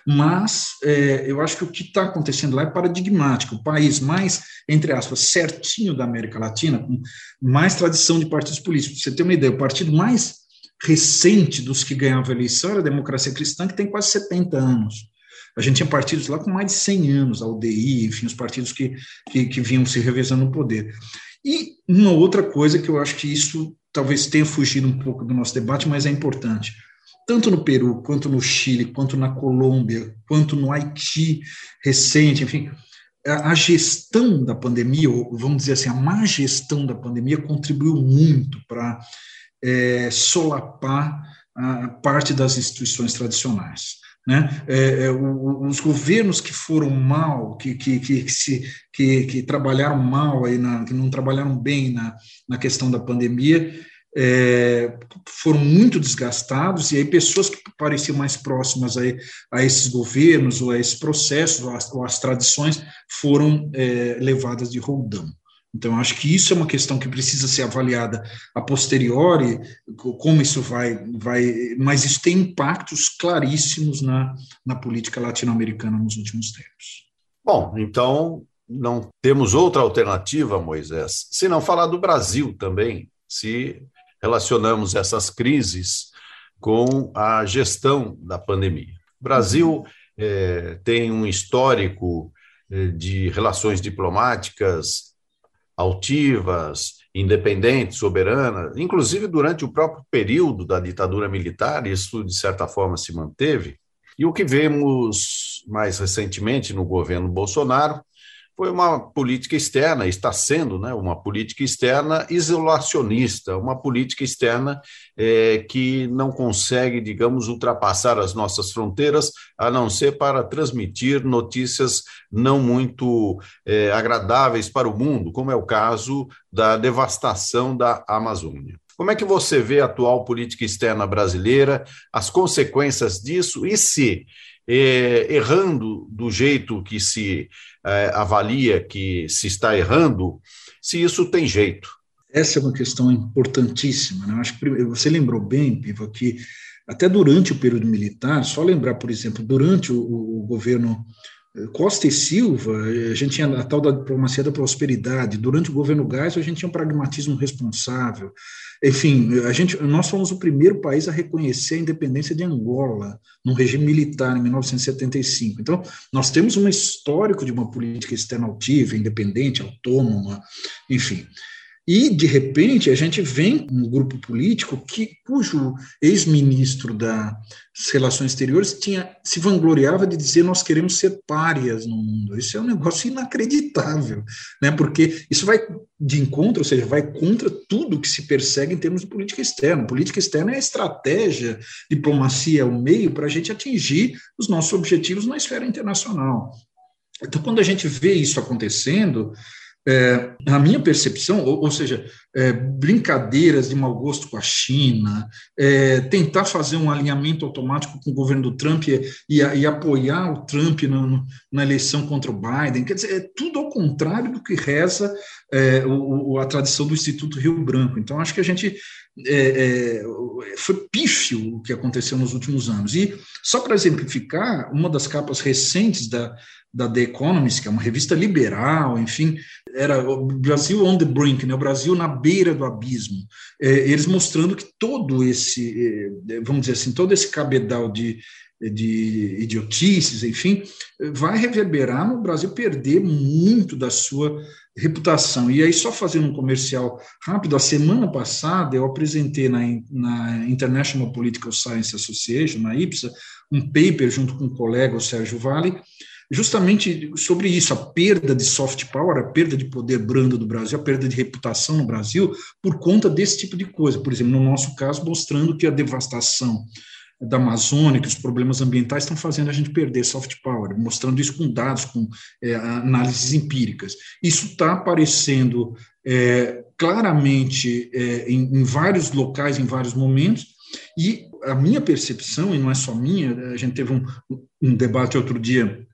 mas é, eu acho que o que está acontecendo lá é paradigmático. O país mais, entre aspas, certinho da América Latina, com mais tradição de partidos políticos. Pra você ter uma ideia, o partido mais recente dos que ganhavam a eleição era a Democracia Cristã, que tem quase 70 anos. A gente tinha partidos lá com mais de 100 anos, a UDI, enfim, os partidos que, que, que vinham se revezando no poder. E uma outra coisa que eu acho que isso talvez tenha fugido um pouco do nosso debate, mas é importante tanto no Peru, quanto no Chile, quanto na Colômbia, quanto no Haiti recente, enfim, a gestão da pandemia, ou vamos dizer assim, a má gestão da pandemia contribuiu muito para é, solapar a parte das instituições tradicionais. Né? É, é, os governos que foram mal, que, que, que, se, que, que trabalharam mal, aí na, que não trabalharam bem na, na questão da pandemia, é, foram muito desgastados, e aí pessoas que pareciam mais próximas a, a esses governos, ou a esses processos, ou as, ou as tradições, foram é, levadas de roldão. Então, acho que isso é uma questão que precisa ser avaliada a posteriori, como isso vai, vai mas isso tem impactos claríssimos na, na política latino-americana nos últimos tempos. Bom, então não temos outra alternativa, Moisés, se não falar do Brasil também, se relacionamos essas crises com a gestão da pandemia. O Brasil é, tem um histórico é, de relações diplomáticas altivas, independentes, soberanas, inclusive durante o próprio período da ditadura militar, isso de certa forma se manteve. E o que vemos mais recentemente no governo Bolsonaro foi uma política externa, está sendo né, uma política externa isolacionista, uma política externa é, que não consegue, digamos, ultrapassar as nossas fronteiras, a não ser para transmitir notícias não muito é, agradáveis para o mundo, como é o caso da devastação da Amazônia. Como é que você vê a atual política externa brasileira, as consequências disso e se, errando do jeito que se é, avalia que se está errando, se isso tem jeito. Essa é uma questão importantíssima. Né? Acho que você lembrou bem, Piva, que até durante o período militar, só lembrar, por exemplo, durante o, o governo eh, Costa e Silva, a gente tinha a tal da diplomacia da prosperidade. Durante o governo Gás, a gente tinha um pragmatismo responsável. Enfim, a gente, nós fomos o primeiro país a reconhecer a independência de Angola, num regime militar, em 1975. Então, nós temos um histórico de uma política externa altiva, independente, autônoma, enfim. E, de repente, a gente vem um grupo político que, cujo ex-ministro das Relações Exteriores tinha, se vangloriava de dizer nós queremos ser párias no mundo. Isso é um negócio inacreditável, né? porque isso vai de encontro, ou seja, vai contra tudo que se persegue em termos de política externa. Política externa é a estratégia, diplomacia é o meio para a gente atingir os nossos objetivos na esfera internacional. Então, quando a gente vê isso acontecendo, é, na minha percepção, ou, ou seja, é, brincadeiras de mau gosto com a China, é, tentar fazer um alinhamento automático com o governo do Trump e, e, e apoiar o Trump na, eleição contra o Biden, quer dizer, é tudo ao contrário do que reza é, o, a tradição do Instituto Rio Branco. Então, acho que a gente é, é, foi pífio o que aconteceu nos últimos anos. E, só para exemplificar, uma das capas recentes da, da The Economist, que é uma revista liberal, enfim, era o Brasil on the brink, né, o Brasil na beira do abismo, é, eles mostrando que todo esse, é, vamos dizer assim, todo esse cabedal de, de idiotices, enfim, vai reverberar no Brasil perder muito da sua reputação. E aí, só fazendo um comercial rápido, a semana passada eu apresentei na, na International Political Science Association, na IPSA, um paper junto com um colega, o Sérgio Vale, justamente sobre isso, a perda de soft power, a perda de poder brando do Brasil, a perda de reputação no Brasil, por conta desse tipo de coisa. Por exemplo, no nosso caso, mostrando que a devastação da Amazônia, que os problemas ambientais estão fazendo a gente perder soft power, mostrando isso com dados, com é, análises empíricas. Isso está aparecendo é, claramente é, em, em vários locais, em vários momentos, e a minha percepção, e não é só minha, a gente teve um, um debate outro dia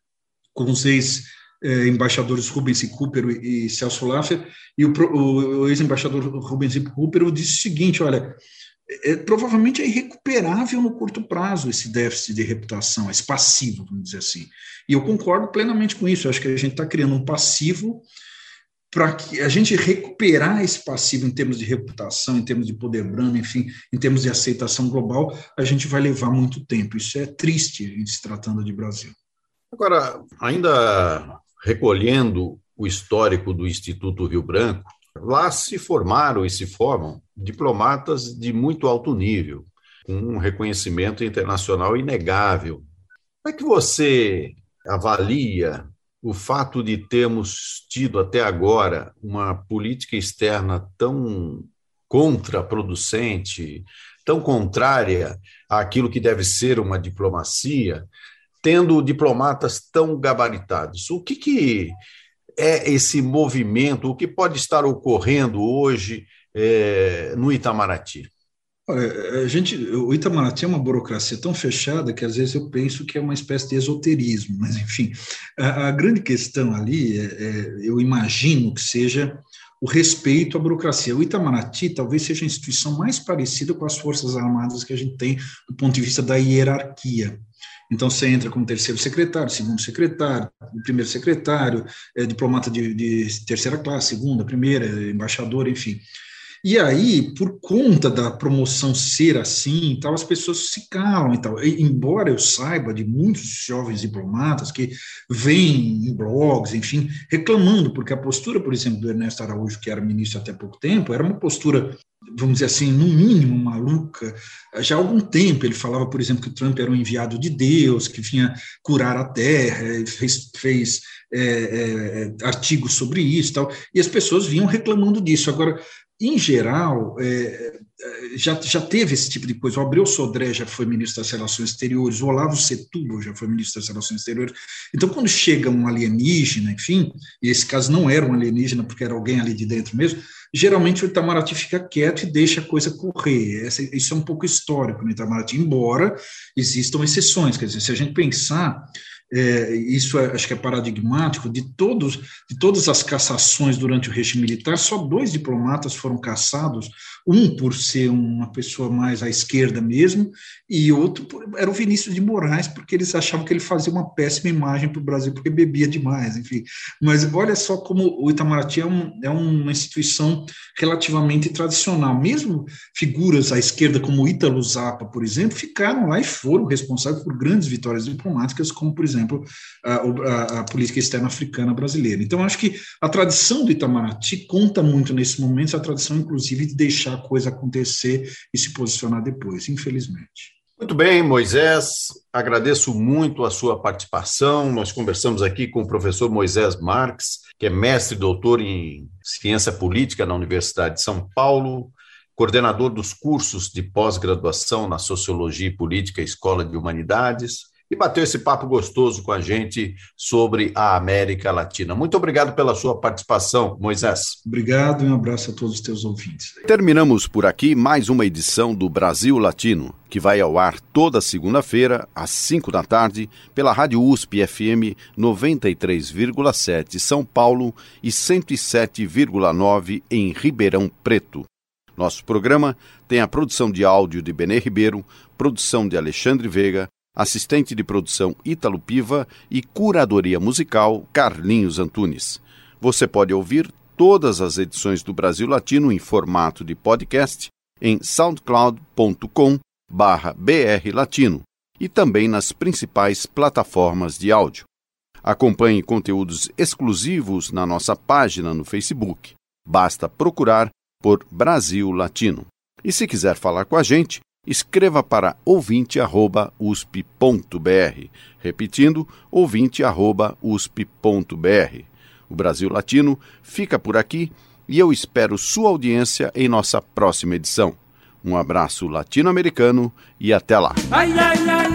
com os ex-embaixadores Rubens e Cooper e Celso Laffer, e o, o, ex-embaixador Rubens e Cooper disse o seguinte, olha, é, provavelmente é irrecuperável no curto prazo esse déficit de reputação, esse passivo, vamos dizer assim. E eu concordo plenamente com isso, eu acho que a gente está criando um passivo para que a gente recuperar esse passivo em termos de reputação, em termos de poder brando, enfim, em termos de aceitação global, a gente vai levar muito tempo. Isso é triste se tratando de Brasil. Agora, ainda recolhendo o histórico do Instituto Rio Branco, lá se formaram e se formam diplomatas de muito alto nível, com um reconhecimento internacional inegável. Como é que você avalia o fato de termos tido até agora uma política externa tão contraproducente, tão contrária àquilo que deve ser uma diplomacia, tendo diplomatas tão gabaritados. O que, que é esse movimento? O que pode estar ocorrendo hoje é, no Itamaraty? Olha, gente, o Itamaraty é uma burocracia tão fechada que às vezes eu penso que é uma espécie de esoterismo, mas enfim, a, a grande questão ali, é, é, eu imagino que seja o respeito à burocracia. O Itamaraty talvez seja a instituição mais parecida com as Forças Armadas que a gente tem do ponto de vista da hierarquia. Então, você entra como terceiro secretário, segundo secretário, primeiro secretário, é, diplomata de, de terceira classe, segunda, primeira, embaixador, enfim. E aí, por conta da promoção ser assim, tal, as pessoas se calam e tal. E, embora eu saiba de muitos jovens diplomatas que vêm em blogs, enfim, reclamando, porque a postura, por exemplo, do Ernesto Araújo, que era ministro até pouco tempo, era uma postura vamos dizer assim, no mínimo maluca. Já há algum tempo ele falava, por exemplo, que Trump era um enviado de Deus, que vinha curar a terra, fez, fez é, é, artigos sobre isso e tal, e as pessoas vinham reclamando disso. Agora, em geral, é, já, já teve esse tipo de coisa. O Abreu Sodré já foi ministro das Relações Exteriores, o Olavo Setúbal já foi ministro das Relações Exteriores. Então, quando chega um alienígena, enfim, e esse caso não era um alienígena, porque era alguém ali de dentro mesmo, geralmente o Itamaraty fica quieto e deixa a coisa correr. Essa, isso é um pouco histórico no Itamaraty, embora existam exceções. Quer dizer, se a gente pensar é, isso é, acho que é paradigmático, de, todos, de todas as cassações durante o regime militar, só dois diplomatas foram cassados, um por ser uma pessoa mais à esquerda mesmo, e outro por, era o Vinícius de Moraes, porque eles achavam que ele fazia uma péssima imagem para o Brasil, porque bebia demais, enfim. Mas olha só como o Itamaraty é, um, é uma instituição relativamente tradicional. Mesmo figuras à esquerda, como Ítalo Zappa, por exemplo, ficaram lá e foram responsáveis por grandes vitórias diplomáticas, como, por exemplo, exemplo, a, a, a, política externa africana brasileira. Então, acho que a tradição do Itamaraty conta muito nesse momento, a tradição, inclusive, de deixar a coisa acontecer e se posicionar depois, infelizmente. Muito bem, Moisés, agradeço muito a sua participação. Nós conversamos aqui com o professor Moisés Marques, que é mestre e doutor em ciência política na Universidade de São Paulo, coordenador dos cursos de pós-graduação na Sociologia e Política Escola de Humanidades e bateu esse papo gostoso com a gente sobre a América Latina. Muito obrigado pela sua participação, Moisés. Obrigado e um abraço a todos os teus ouvintes. Terminamos por aqui mais uma edição do Brasil Latino, que vai ao ar toda segunda-feira, às 5 da tarde, pela Rádio USP FM 93,7 São Paulo e 107,9 em Ribeirão Preto. Nosso programa tem a produção de áudio de Benê Ribeiro, produção de Alexandre Veiga, assistente de produção Ítalo Piva e curadoria musical Carlinhos Antunes. Você pode ouvir todas as edições do Brasil Latino em formato de podcast em soundcloud.com brlatino e também nas principais plataformas de áudio. Acompanhe conteúdos exclusivos na nossa página no Facebook. Basta procurar por Brasil Latino. E se quiser falar com a gente, escreva para ouvinte@usp.br, repetindo ouvinte@usp.br. O Brasil Latino fica por aqui e eu espero sua audiência em nossa próxima edição. Um abraço latino-americano e até lá. Ai, ai, ai,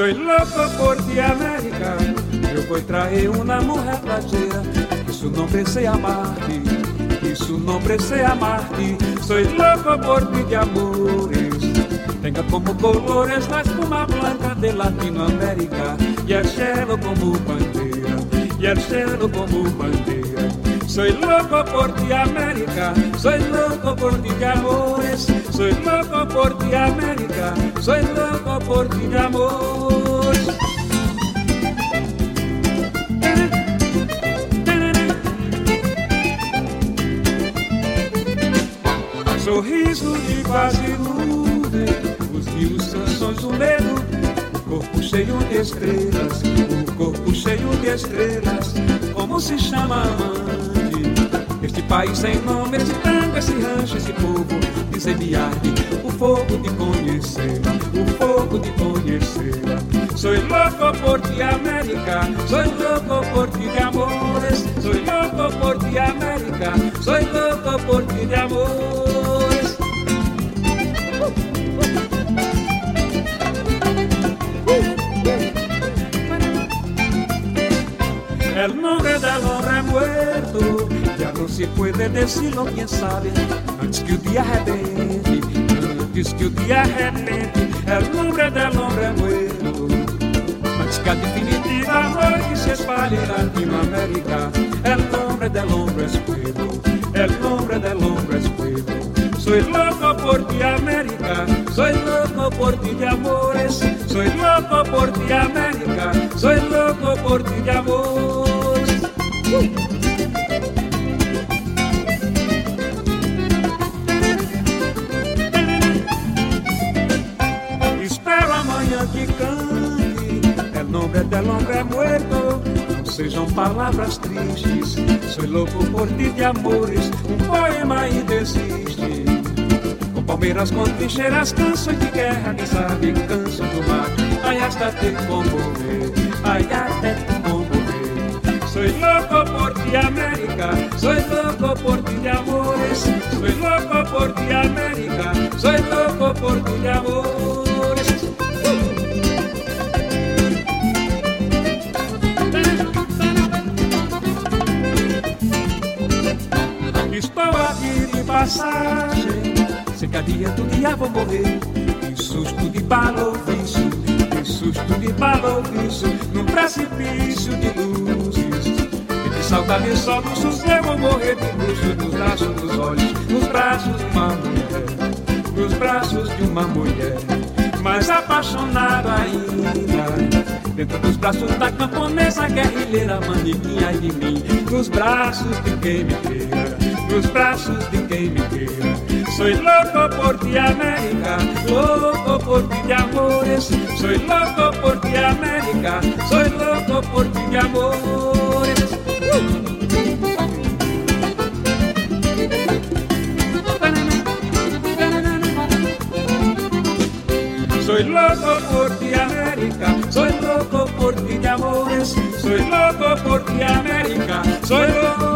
Soy loco ti, América. Eu vou traer uma mulher brasileira. Que su nombre sea Marti. Que su nombre sea Marti. Soy loco ti de amores. Tenga como colores la espuma blanca de Latinoamérica. Y el cielo como bandera. Y el cielo como bandera. Soy loco por ti, América. Soy loco por ti amores. Soy loco por ti, América. Soy loco por ti amores. Sorriso de quase nuvem, os rios sons do medo, o corpo cheio de estrelas, o corpo cheio de estrelas, como se chama amante? Este país sem nome, esse tango, esse rancho, esse povo, incendiar-me, o fogo de conhecê-la, o fogo de conhecê-la. Loco por ti, América, soy loco por ti de amores, soy loco por ti, América, soy loco por ti de amores. El nombre del hombre muerto no se puede decirlo, quién sabe, antes que o dia arrebente, antes que o dia arrebente, el nombre del hombre muerto. Antes que a definitiva noite se espalhe en Latinoamérica, el nombre del hombre es fuego, el nombre del hombre es fuego. Soy loco por ti, América, soy loco por ti de amores, soy loco por ti, América, soy loco por ti de amores. Nombre del hombre muerto Não sejam palavras tristes Soy louco por ti de amores Um poema e desiste Com palmeiras, com trincheiras Canções de guerra, quem sabe Canso do mar Ai, hasta te comover Ai, até te comover Soy loco por ti, América. Soy loco por ti de amores. Soy loco por ti, América. Soy loco por ti passagem. Sei que adianta um dia vou morrer. Que susto de baloviço. Que susto de baloviço. Num precipício de luzes. E de saudade só no sossego morrer de luxo. Nos braços dos olhos. Nos braços de uma mulher. Nos braços de uma mulher. Mais apaixonado ainda. Dentro dos braços da camponesa guerrilheira Manequinha de mim Nos braços de quem me queira Nos braços de quem me queira Soy loco por ti América. Loco por ti de amores Soy loco por ti América. Soy loco por ti de amores Soy loco por ti América, soy loco por ti de amores, soy loco por ti América, soy loco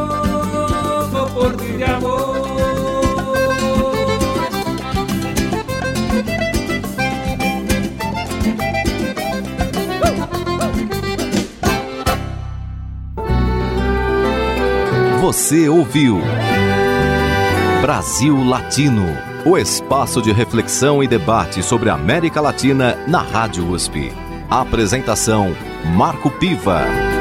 Você ouviu Brasil Latino, o espaço de reflexão e debate sobre a América Latina na Rádio USP. Apresentação Marco Piva.